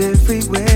everywhere.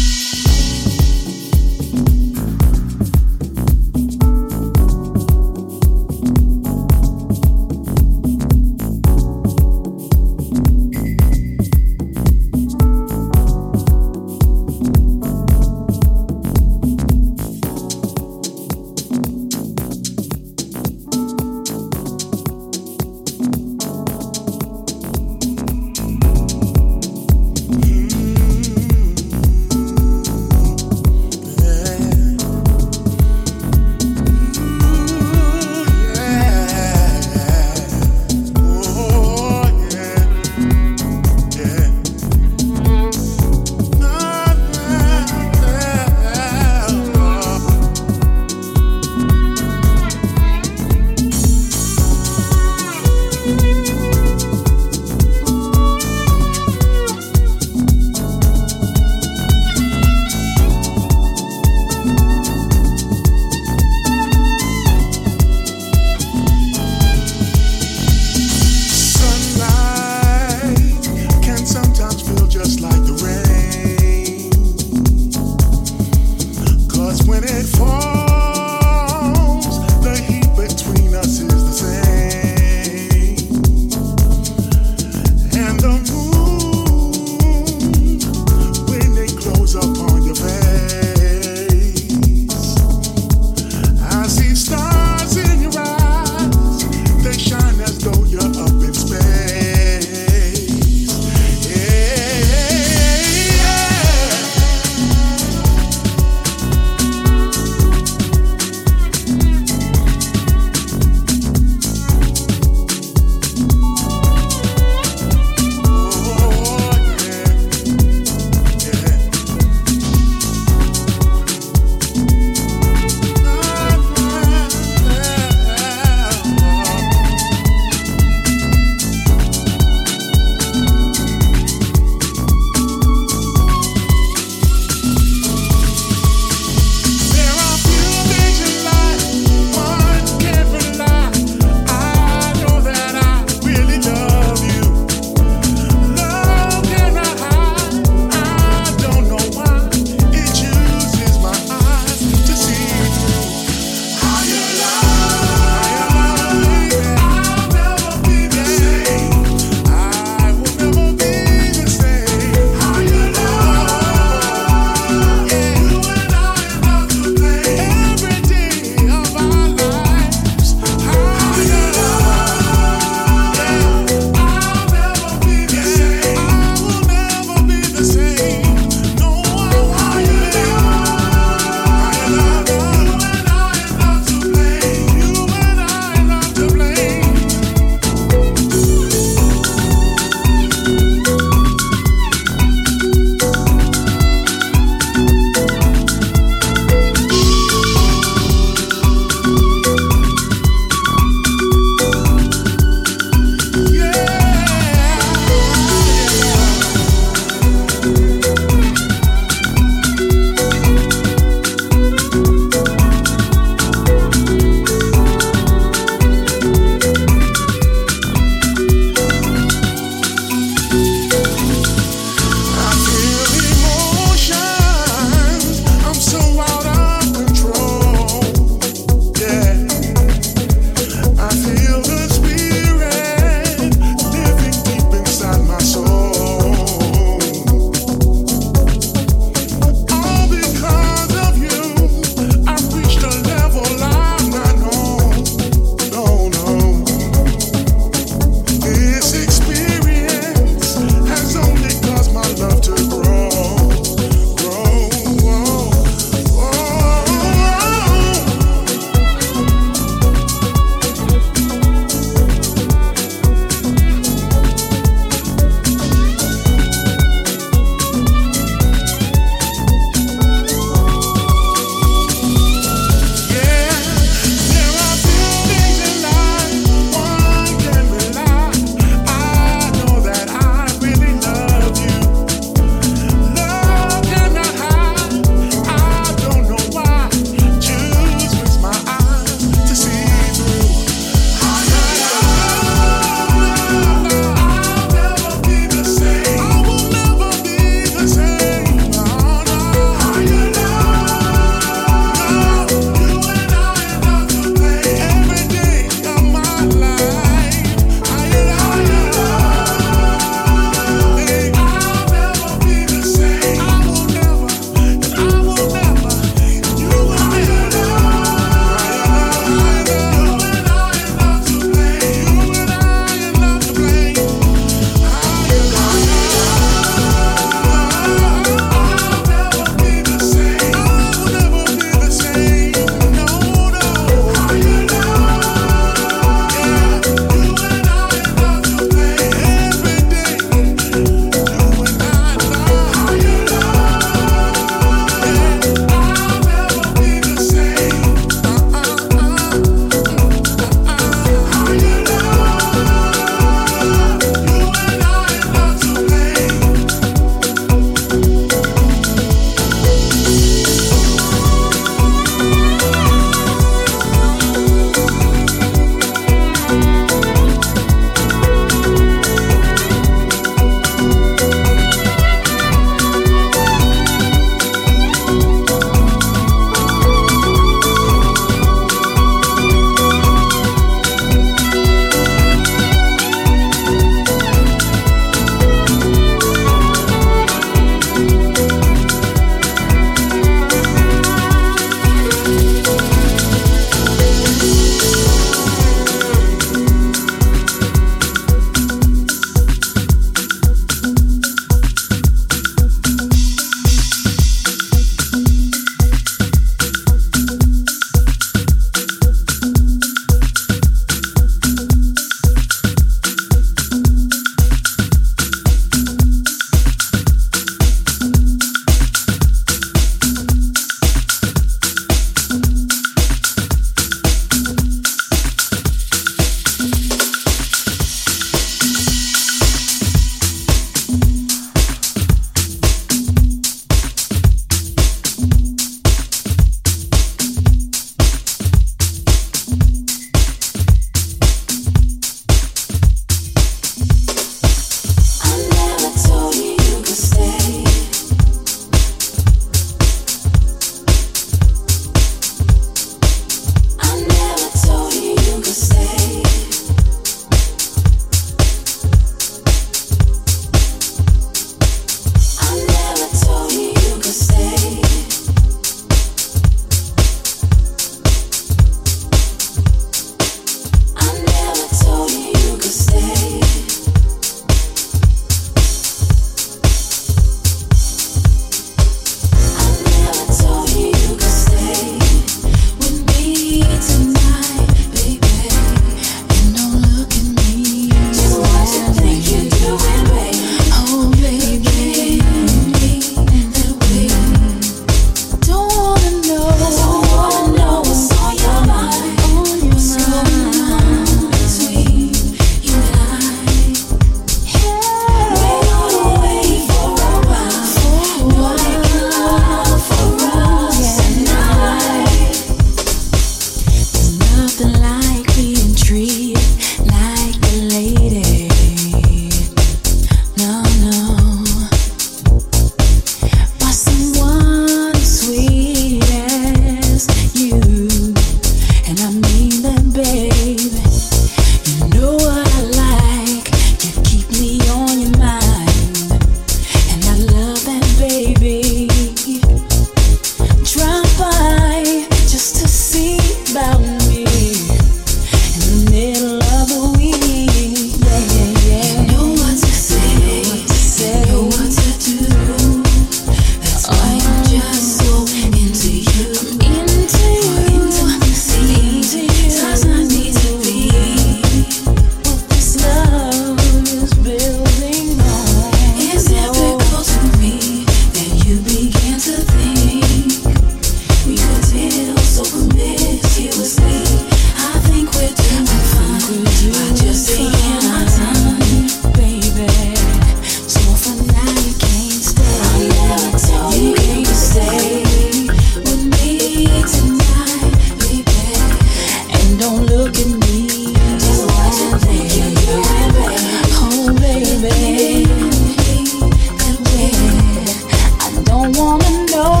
Just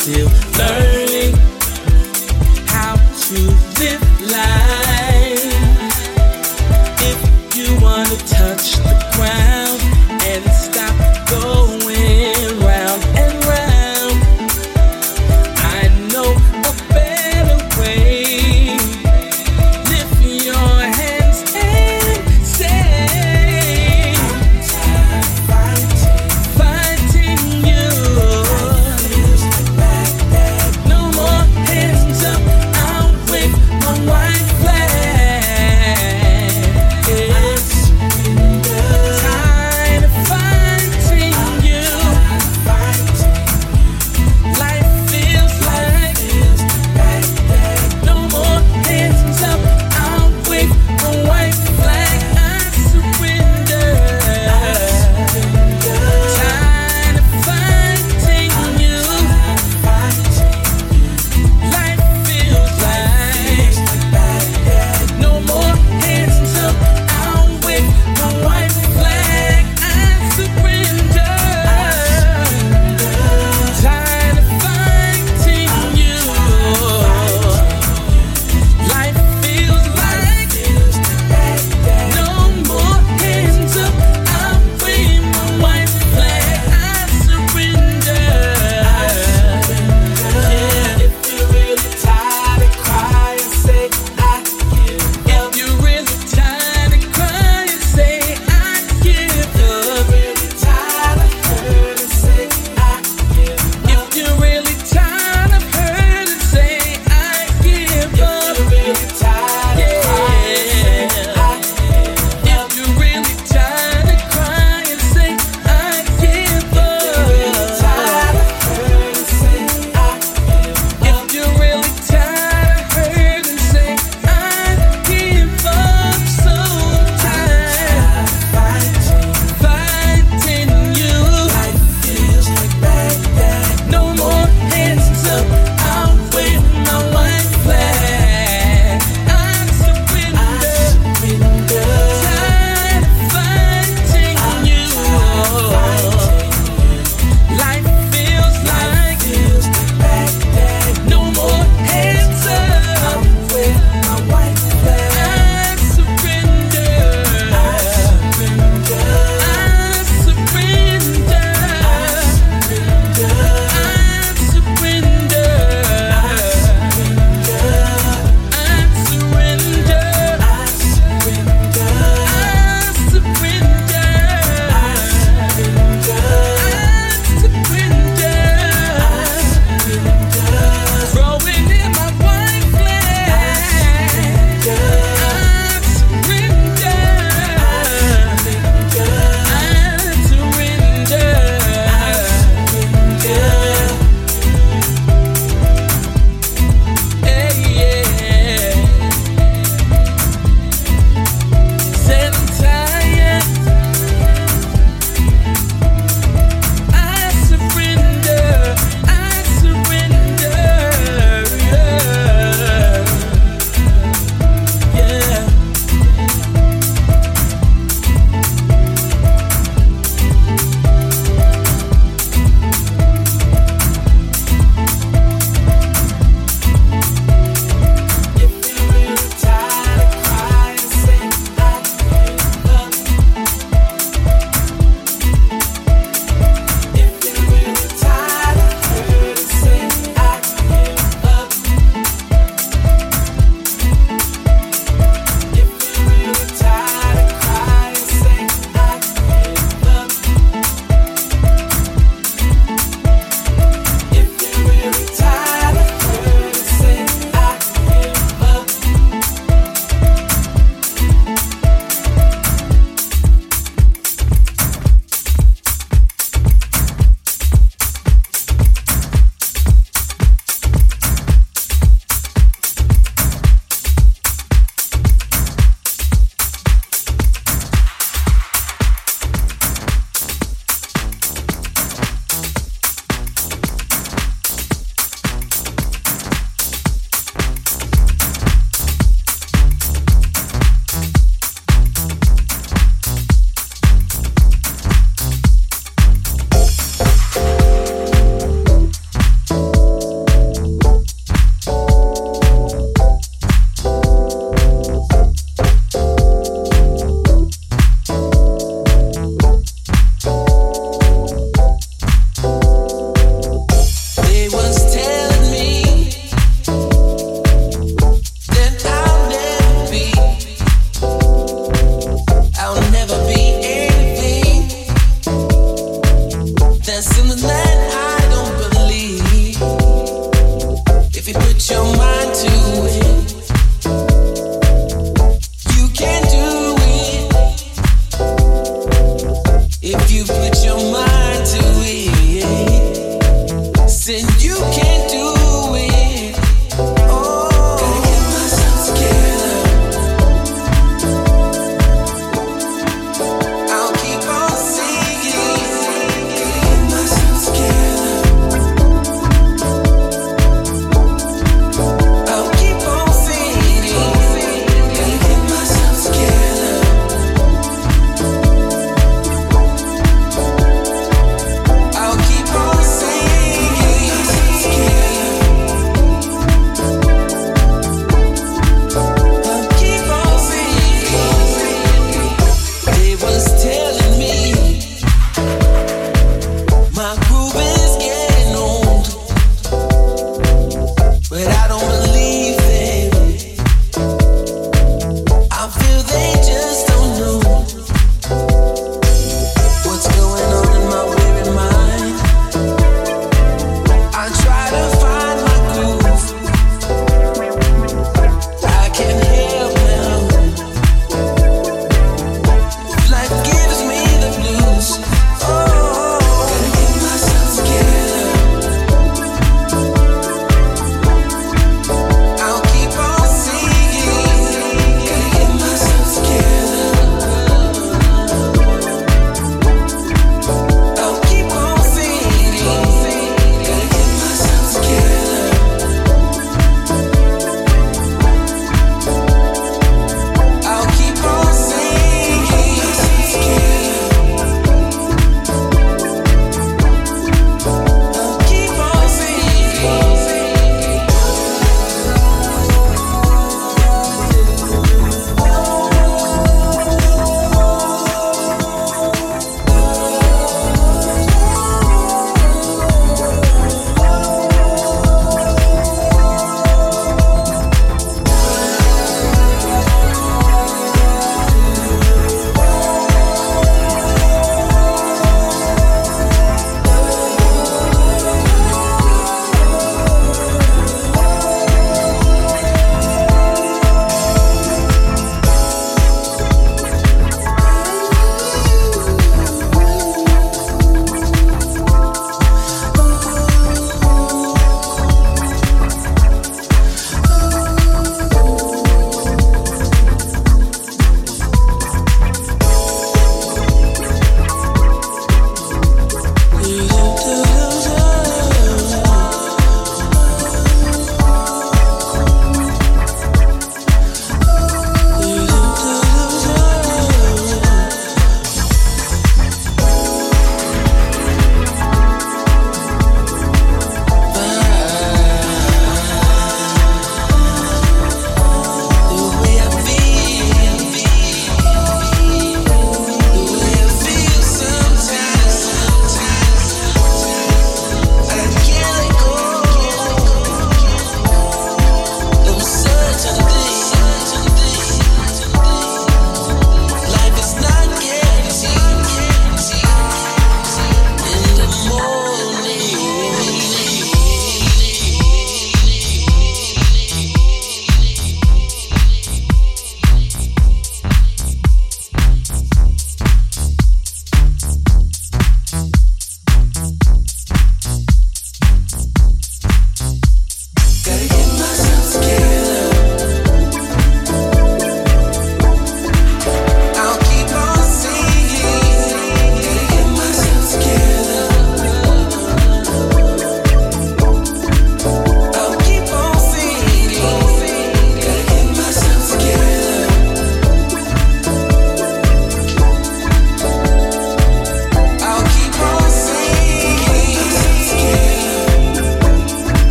Tired